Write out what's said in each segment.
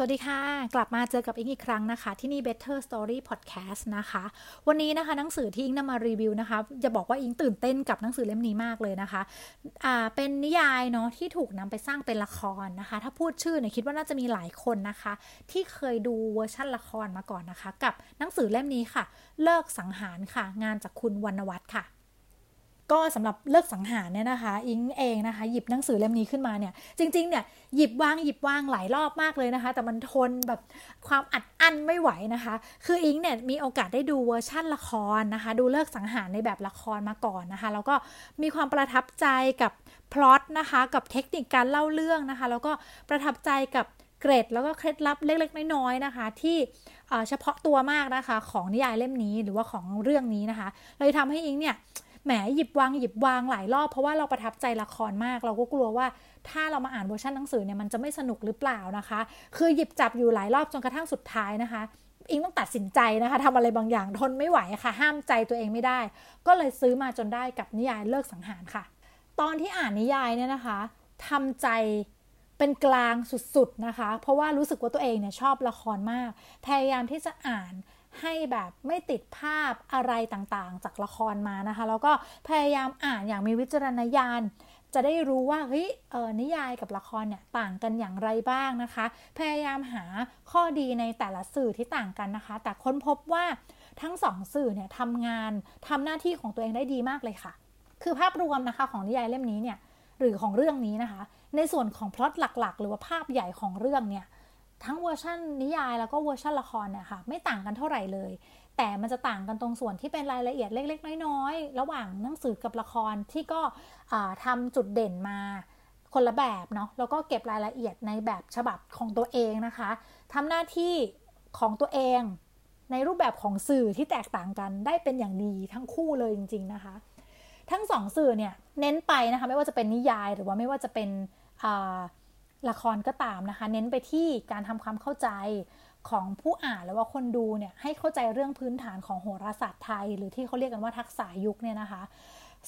สวัสดีค่ะ กลับมาเจอกับอิงอีกครั้งนะคะ ที่นี่ Better Story Podcast นะคะ วันนี้นะคะหนังสือที่อิงนำมารีวิวนะคะ จะบอกว่าอิงตื่นเต้นกับหนังสือเล่มนี้มากเลยนะคะอ่าเป็นนิยายเนาะที่ถูกนำไปสร้างเป็นละครนะคะ ถ้าพูดชื่อเนี่ยคิดว่าน่าจะมีหลายคนนะคะ ที่เคยดูเวอร์ชั่นละครมาก่อนนะคะ กับหนังสือเล่มนี้ค่ะ ฤกษ์สังหารค่ะ งานจากคุณวรรณวรรธน์ค่ะ ก็สำหรับฤกษ์สังหารเนี่ยนะคะ อิงเองนะคะ หยิบหนังสือเล่มนี้ขึ้นมาเนี่ย จริงๆเนี่ยหยิบวางหยิบวางหลายรอบมากเลยนะคะ แต่มันทนแบบความอัดอั้นไม่ไหวนะคะ คืออิงเนี่ยมีโอกาสได้ดูเวอร์ชั่นละครนะคะ ดูฤกษ์สังหารในแบบละครมาก่อนนะคะ แล้วก็มีความประทับใจกับพล็อตนะคะ กับเทคนิคการเล่าเรื่องนะคะ แล้วก็ประทับใจกับเกร็ดแล้วก็เคล็ดลับเล็กๆ น้อยๆนะคะ ที่เฉพาะตัวมากนะคะ ของนิยายเล่มนี้หรือว่าของเรื่องนี้นะคะเลยทำให้อิงเนี่ย แหมหยิบวางหยิบวางหลายรอบเพราะว่าเราประทับใจละครมาก เราก็กลัวว่าถ้าเรามาอ่านเวอร์ชันหนังสือเนี่ยมันจะไม่สนุกหรือเปล่านะคะ คือหยิบจับอยู่หลายรอบจนกระทั่งสุดท้ายนะคะอิงต้องตัดสินใจนะคะทำอะไรบางอย่างทนไม่ไหวค่ะ ห้ามใจตัวเองไม่ได้ ก็เลยซื้อมาจนได้กับนิยายเลิกสังหารค่ะ ตอนที่อ่านนิยายเนี่ยนะคะทำใจเป็นกลางสุดๆนะคะ เพราะว่ารู้สึกว่าตัวเองเนี่ยชอบละครมาก พยายามที่จะอ่าน ให้แบบไม่ติดภาพอะไรต่างๆ จากละครมานะคะ แล้วก็พยายามอ่านอย่างมีวิจารณญาณจะได้รู้ว่าเฮ้ยเออนิยายกับละครเนี่ยต่างกันอย่างไรบ้างนะคะ พยายามหาข้อดีในแต่ละสื่อที่ต่างกันนะคะ แต่ค้นพบว่าทั้งสองสื่อเนี่ยทำงานทำหน้าที่ของตัวเองได้ดีมากเลยค่ะ คือภาพรวมนะคะของนิยายเล่มนี้เนี่ยหรือของเรื่องนี้นะคะ ในส่วนของพล็อตหลักๆ หรือว่าภาพใหญ่ของเรื่องเนี่ย ทั้งเวอร์ชันนิยายแล้วก็เวอร์ชันละครเนี่ยค่ะไม่ต่างกันเท่าไหร่เลย แต่มันจะต่างกันตรงส่วนที่เป็นรายละเอียดเล็ก ๆ น้อยๆ ระหว่างหนังสือกับละครที่ก็ทำจุดเด่นมาคนละแบบเนาะแล้วก็เก็บรายละเอียดในแบบฉบับของตัวเองนะคะทำหน้าที่ของตัวเองในรูปแบบของสื่อที่แตกต่างกันได้เป็นอย่างดีทั้งคู่เลยจริง ๆนะคะ ทั้งสองสื่อเนี่ยเน้นไปนะคะไม่ว่าจะเป็นนิยายหรือว่าไม่ว่าจะเป็น ละครก็ตามนะคะ เน้นไปที่การทำความเข้าใจของผู้อ่านหรือว่าคนดูเนี่ยให้เข้าใจเรื่องพื้นฐานของโหราศาสตร์ไทย หรือที่เขาเรียกกันว่าทักษะยุคเนี่ยนะคะ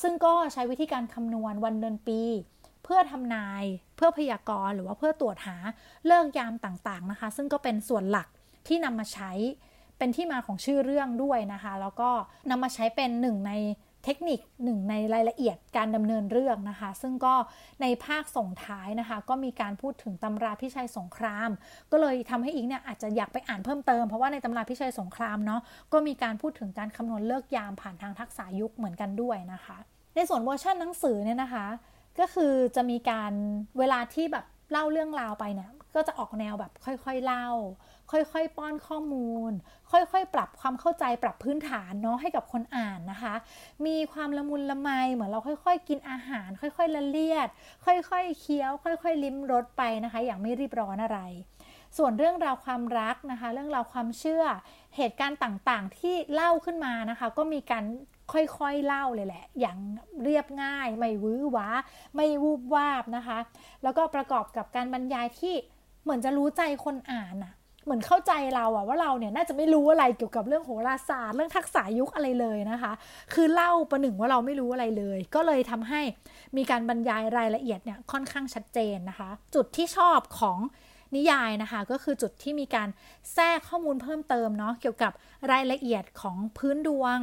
ซึ่งก็ใช้วิธีการคำนวณวันเดือนปี เพื่อทำนายเพื่อพยากรณ์หรือว่าเพื่อตรวจหาเลิกยามต่างๆนะคะ ซึ่งก็เป็นส่วนหลักที่นำมาใช้เป็นที่มาของชื่อเรื่องด้วยนะคะ แล้วก็นำมาใช้เป็นหนึ่งใน เทคนิคหนึ่งในรายละเอียดการดำเนินเรื่องนะคะ ซึ่งก็ในภาคส่งท้ายนะคะ ก็มีการพูดถึงตำราพิชัยสงคราม ก็เลยทำให้อิงเนี่ยอาจจะอยากไปอ่านเพิ่มเติมเพราะว่าในตำราพิชัยสงครามเนาะก็มีการพูดถึงการคำนวณเลิกยามผ่านทางทักษะยุคเหมือนกันด้วยนะคะ ในส่วนเวอร์ชันหนังสือเนี่ยนะคะ ก็คือจะมีการเวลาที่แบบเล่าเรื่องราวไปเนี่ย ก็จะออกแนวแบบค่อยๆเล่า ค่อยๆ ป้อนข้อมูล ค่อยๆ ปรับความเข้าใจปรับพื้นฐานเนาะให้กับคนอ่านนะคะ มีความละมุนละไมเหมือนเราค่อยๆ กินอาหาร ค่อยๆ ละเลียด ค่อยๆ เคี้ยว ค่อยๆ ลิ้มรสไปนะคะ อย่างไม่รีบร้อนอะไร ส่วนเรื่องราวความรักนะคะ เรื่องราวความเชื่อ เหตุการณ์ต่างๆ ที่เล่าขึ้นมานะคะ ก็มีการค่อยๆ เล่าเลยแหละ อย่างเรียบง่าย ไม่วื้อหวา ไม่วูบวาบนะคะ แล้วก็ประกอบกับการบรรยายที่ เหมือนจะรู้ใจคนอ่านอะเหมือนเข้าใจเราอะว่าเราเนี่ยน่าจะไม่รู้อะไรเกี่ยวกับเรื่องโหราศาสตร์เรื่องทักษะยุคอะไรเลยนะคะ คือเล่าประหนึ่งว่าเราไม่รู้อะไรเลย ก็เลยทำให้มีการบรรยายรายละเอียดเนี่ยค่อนข้างชัดเจนนะคะ จุดที่ชอบของนิยายนะคะก็คือจุดที่มีการแทรกข้อมูลเพิ่มเติมเนาะเกี่ยวกับรายละเอียดของพื้นดวง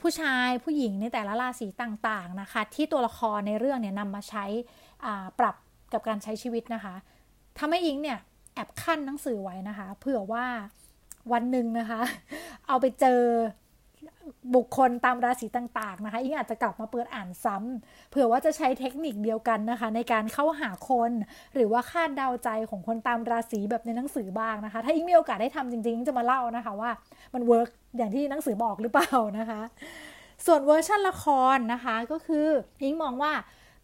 ผู้ชายผู้หญิงในแต่ละราศีต่างๆนะคะ ที่ตัวละครในเรื่องเนี่ยนำมาใช้ปรับกับการใช้ชีวิตนะคะ ทำให้อิงเนี่ยแอบขั้นหนังสือไว้นะคะ เผื่อว่าวันหนึ่งนะคะ เอาไปเจอบุคคลตามราศีต่างๆนะคะอิงอาจจะกลับมาเปิดอ่านซ้ำเผื่อว่าจะใช้เทคนิคเดียวกันนะคะ ในการเข้าหาคนหรือว่าคาดเดาใจของคนตามราศีแบบในหนังสือบ้างนะคะ ถ้าอิงมีโอกาสได้ทำจริงๆ จะมาเล่านะคะว่ามัน work อย่างที่หนังสือบอกหรือเปล่านะคะ ส่วนเวอร์ชันละครนะคะก็คืออิงมองว่า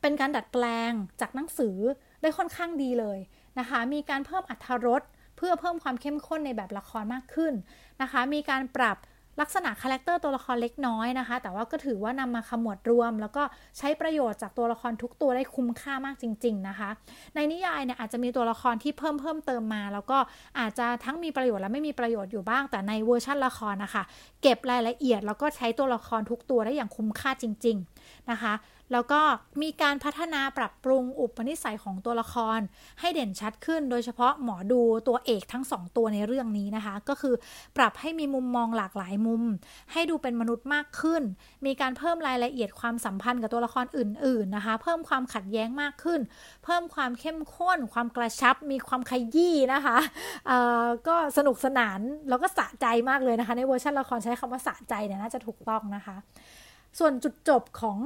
เป็นการดัดแปลงจากหนังสือได้ค่อนข้างดีเลย นะคะ มีการเพิ่มอรรถรสเพื่อเพิ่มความเข้มข้นในแบบละครมากขึ้นนะคะ มีการปรับ ลักษณะ character ตัวละครเล็กน้อยนะคะ แต่ว่าก็ถือว่านำมาขมวดรวม แล้วก็ใช้ประโยชน์จากตัวละครทุกตัวได้คุ้มค่ามากจริง ๆนะคะ ในนิยายเนี่ยอาจจะมีตัวละครที่เพิ่มเพิ่มเติมมา แล้วก็อาจจะทั้งมีประโยชน์และไม่มีประโยชน์อยู่บ้าง แต่ในเวอร์ชันละครนะคะเก็บรายละเอียด แล้วก็ใช้ตัวละครทุกตัวได้อย่างคุ้มค่าจริง ๆนะคะแล้วก็มีการพัฒนาปรับปรุงอุปนิสัยของตัวละคร ให้เด่นชัดขึ้น โดยเฉพาะหมอดูตัวเอกทั้งสองตัวในเรื่องนี้นะคะ ก็คือปรับให้มีมุมมองหลากหลายมุม ให้ดูเป็นมนุษย์มากขึ้น มีการเพิ่มรายละเอียดความสัมพันธ์กับตัวละครอื่น ๆ นะคะ เพิ่มความขัดแย้งมากขึ้น เพิ่มความเข้มข้น ความกระชับ มีความขยี้นะคะก็สนุกสนานแล้วก็สะใจมากเลยนะคะ ในเวอร์ชันละครใช้คำว่าสะใจเนี่ยน่าจะถูกต้องนะคะ ส่วนจุดจบของ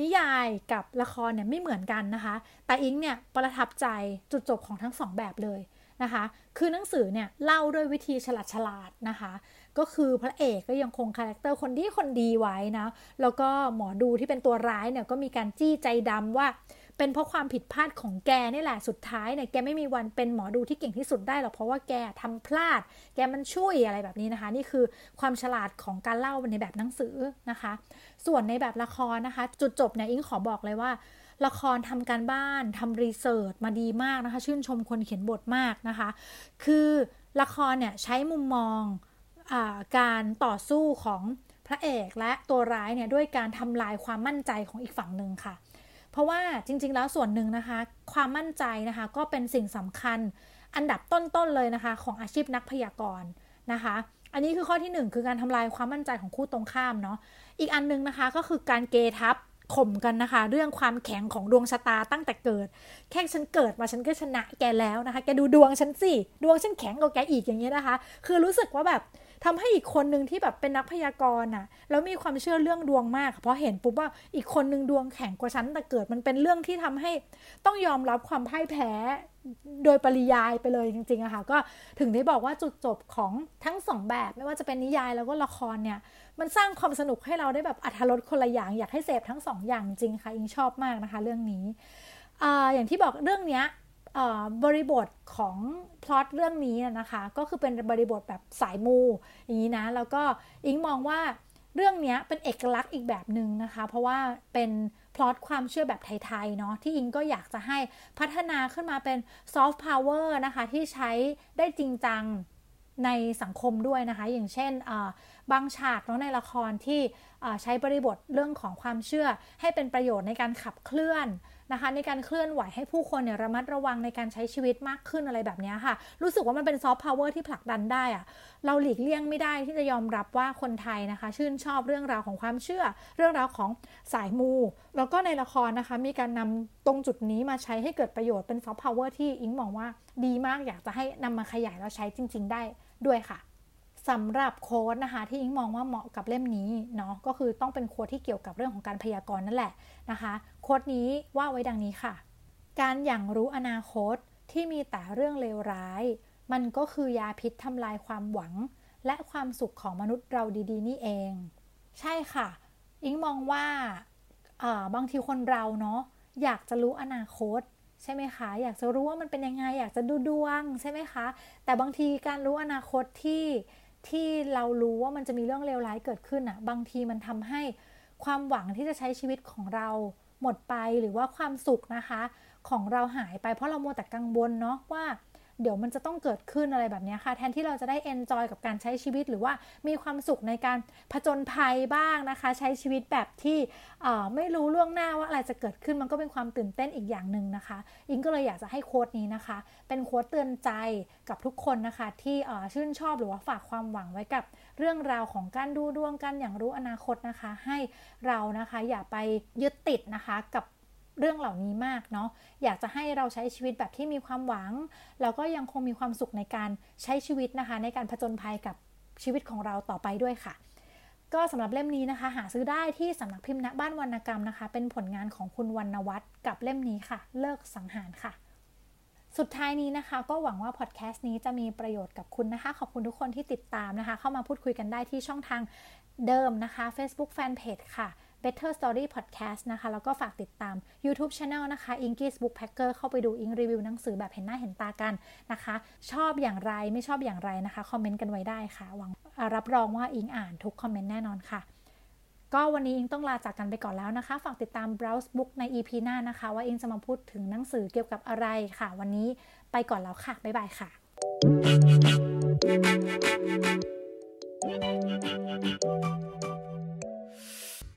นิยายกับละครเนี่ยไม่เหมือนกันนะคะ แต่อิงเนี่ยประทับใจจุดจบของทั้งสองแบบเลย นะคะ คือหนังสือเนี่ยเล่าด้วยวิธีฉลาดฉลาดนะคะ ก็คือพระเอกก็ยังคงคาแรคเตอร์คนที่คนดีไว้นะ แล้วก็หมอดูที่เป็นตัวร้ายเนี่ยก็มีการจี้ใจดำว่า เป็นเพราะความผิดพลาดของแกนี่แหละ สุดท้ายเนี่ยแกไม่มีวันเป็นหมอดูที่เก่งที่สุดได้หรอก เพราะว่าแกทำพลาด แกมันช่วยอะไรแบบนี้นะคะ นี่คือความฉลาดของการเล่าในแบบหนังสือนะคะ ส่วนในแบบละครนะคะ จุดจบเนี่ยอิงขอบอกเลยว่า ละครทำการบ้านทำรีเสิร์ชมาดีมากนะคะ ชื่นชมคนเขียนบทมากนะคะ คือละครเนี่ยใช้มุมมองอการต่อสู้ของพระเอกและตัวร้ายเนี่ยด้วยการทำลายความมั่นใจของอีกฝั่งหนึ่งค่ะ เพราะว่าจริง ๆ แล้วส่วนหนึ่งนะคะ ความมั่นใจนะคะ ก็เป็นสิ่งสำคัญอันดับต้น ๆ เลยนะคะ ของอาชีพนักพยากรณ์นะคะ อันนี้คือข้อที่ 1 คือการทำลายความมั่นใจของคู่ตรงข้ามเนาะอีกอันนึงนะคะก็คือการเกทับ ข่มกันนะคะ เรื่องความแข็งของดวงชะตาตั้งแต่เกิด แค่ฉันเกิดมาฉันก็ชนะแกแล้วนะคะ แกดูดวงฉันสิ ดวงฉันแข็งกว่าแกอีกอย่างเงี้ยนะคะ คือรู้สึกว่าแบบ ทำให้อีกคนหนึ่งที่แบบเป็นนักพยากรณ์อะแล้วมีความเชื่อเรื่องดวงมาก เพราะเห็นปุ๊บว่าอีกคนหนึ่งดวงแข็งกว่าฉันแต่เกิดมันเป็นเรื่องที่ทำให้ต้องยอมรับความพ่ายแพ้โดยปริยายไปเลยจริงๆอะค่ะก็ถึงได้บอกว่าจุดจบของทั้งสองแบบไม่ว่าจะเป็นนิยายแล้วก็ละครเนี่ยมันสร้างความสนุกให้เราได้แบบอัธรสคนละอย่างอยากให้เสพทั้งสองอย่างจริงค่ะอิงชอบมากนะคะ เรื่องนี้ออย่างที่บอกเรื่องเนี้ย บริบทของพล็อตเรื่องนี้นะคะ ก็คือเป็นบริบทแบบสายมูอย่างนี้นะ แล้วก็อิงมองว่าเรื่องนี้เป็นเอกลักษณ์อีกแบบหนึ่งนะคะ เพราะว่าเป็นพล็อตความเชื่อแบบไทยๆเนาะที่อิงก็อยากจะให้พัฒนาขึ้นมาเป็นซอฟต์พาวเวอร์นะคะ ที่ใช้ได้จริงจังในสังคมด้วยนะคะ อย่างเช่น บางฉากเนาะในละครที่ใช้บริบทเรื่องของความเชื่อ ให้เป็นประโยชน์ในการขับเคลื่อนนะคะในการเคลื่อนไหวให้ผู้คนเนี่ยระมัดระวังในการใช้ชีวิตมากขึ้นอะไรแบบนี้ค่ะ รู้สึกว่ามันเป็นซอฟต์พาวเวอร์ที่ผลักดันได้อะเราหลีกเลี่ยงไม่ได้ที่จะยอมรับว่าคนไทยนะคะ ชื่นชอบเรื่องราวของความเชื่อ เรื่องราวของสายมู แล้วก็ในละครนะคะ มีการนำตรงจุดนี้มาใช้ให้เกิดประโยชน์เป็นซอฟต์พาวเวอร์ที่อิงมองว่าดีมากอยากจะให้นำมาขยายแล้วใช้จริง ๆ ได้ด้วยค่ะ สำหรับโค้ดนะคะที่อิงมองว่าเหมาะกับเล่มนี้เนาะก็คือต้องเป็นโค้ดที่เกี่ยวกับเรื่องของการพยากรณ์นั่นแหละนะคะโค้ดนี้ว่าไว้ดังนี้ค่ะ การอย่างรู้อนาคตที่มีแต่เรื่องเลวร้าย มันก็คือยาพิษทำลายความหวัง และความสุขของมนุษย์เราดีๆ นี่เอง ใช่ค่ะอิงมองว่าบางทีคนเราเนาะอยากจะรู้อนาคตใช่ไหมคะ อยากจะรู้ว่ามันเป็นยังไง อยากจะดูดวงใช่ไหมคะ แต่บางทีการรู้อนาคตที่ ที่เรารู้ว่ามันจะมีเรื่องเลวร้ายเกิดขึ้นอะ่ะ บางทีมันทำให้ความหวังที่จะใช้ชีวิตของเราหมดไปหรือว่าความสุขนะคะ ของเราหายไปเพราะเราโมแต่กังวลเนาะว่า เดี๋ยวมันจะต้องเกิดขึ้นอะไรแบบนี้ค่ะ แทนที่เราจะได้ enjoy กับการใช้ชีวิตหรือว่ามีความสุขในการผจญภัยบ้างนะคะ ใช้ชีวิตแบบที่ไม่รู้ล่วงหน้าว่าอะไรจะเกิดขึ้นมันก็เป็นความตื่นเต้นอีกอย่างหนึ่งนะคะ อิงก็เลยอยากจะให้โควทนี้นะคะ เป็นโควทเตือนใจกับทุกคนนะคะ ที่ชื่นชอบหรือว่าฝากความหวังไว้กับเรื่องราวของการดูดวงกันอย่างรู้อนาคตนะคะ ให้เรานะคะอย่าไปยึดติดนะคะกับ เรื่องเหล่านี้มากเนาะอยากจะให้เราใช้ชีวิตแบบที่มีความหวัง แล้วก็ยังคงมีความสุขในการใช้ชีวิตนะคะ ในการผจญภัยกับชีวิตของเราต่อไปด้วยค่ะ ก็สำหรับเล่มนี้นะคะ หาซื้อได้ที่สำนักพิมพ์ณบ้านวรรณกรรมนะคะ เป็นผลงานของคุณวรรณวัฒน์กับเล่มนี้ค่ะ เลิกสังหารค่ะสุดท้ายนี้นะคะ ก็หวังว่าพอดแคสต์นี้จะมีประโยชน์กับคุณนะคะ ขอบคุณทุกคนที่ติดตามนะคะ เข้ามาพูดคุยกันได้ที่ช่องทางเดิมนะคะ Facebook Fanpage ค่ะ Better Story Podcast นะคะ แล้วก็ฝากติดตาม YouTube Channel นะคะ Inky's Book Packer เข้าไปดูอิงรีวิวหนังสือแบบเห็นหน้าเห็นตากันนะคะ ชอบอย่างไรไม่ชอบอย่างไรนะคะ คอมเมนต์กันไว้ได้ค่ะ หวังรับรองว่าอิงอ่านทุกคอมเมนต์แน่นอนค่ะ ก็วันนี้อิงต้องลาจากกันไปก่อนแล้วนะคะ ฝากติดตาม Browse Book ใน EP หน้านะคะ ว่าอิงจะมาพูดถึงหนังสือเกี่ยวกับอะไรค่ะ วันนี้ไปก่อนแล้วค่ะ บ๊ายบายค่ะ Thank you.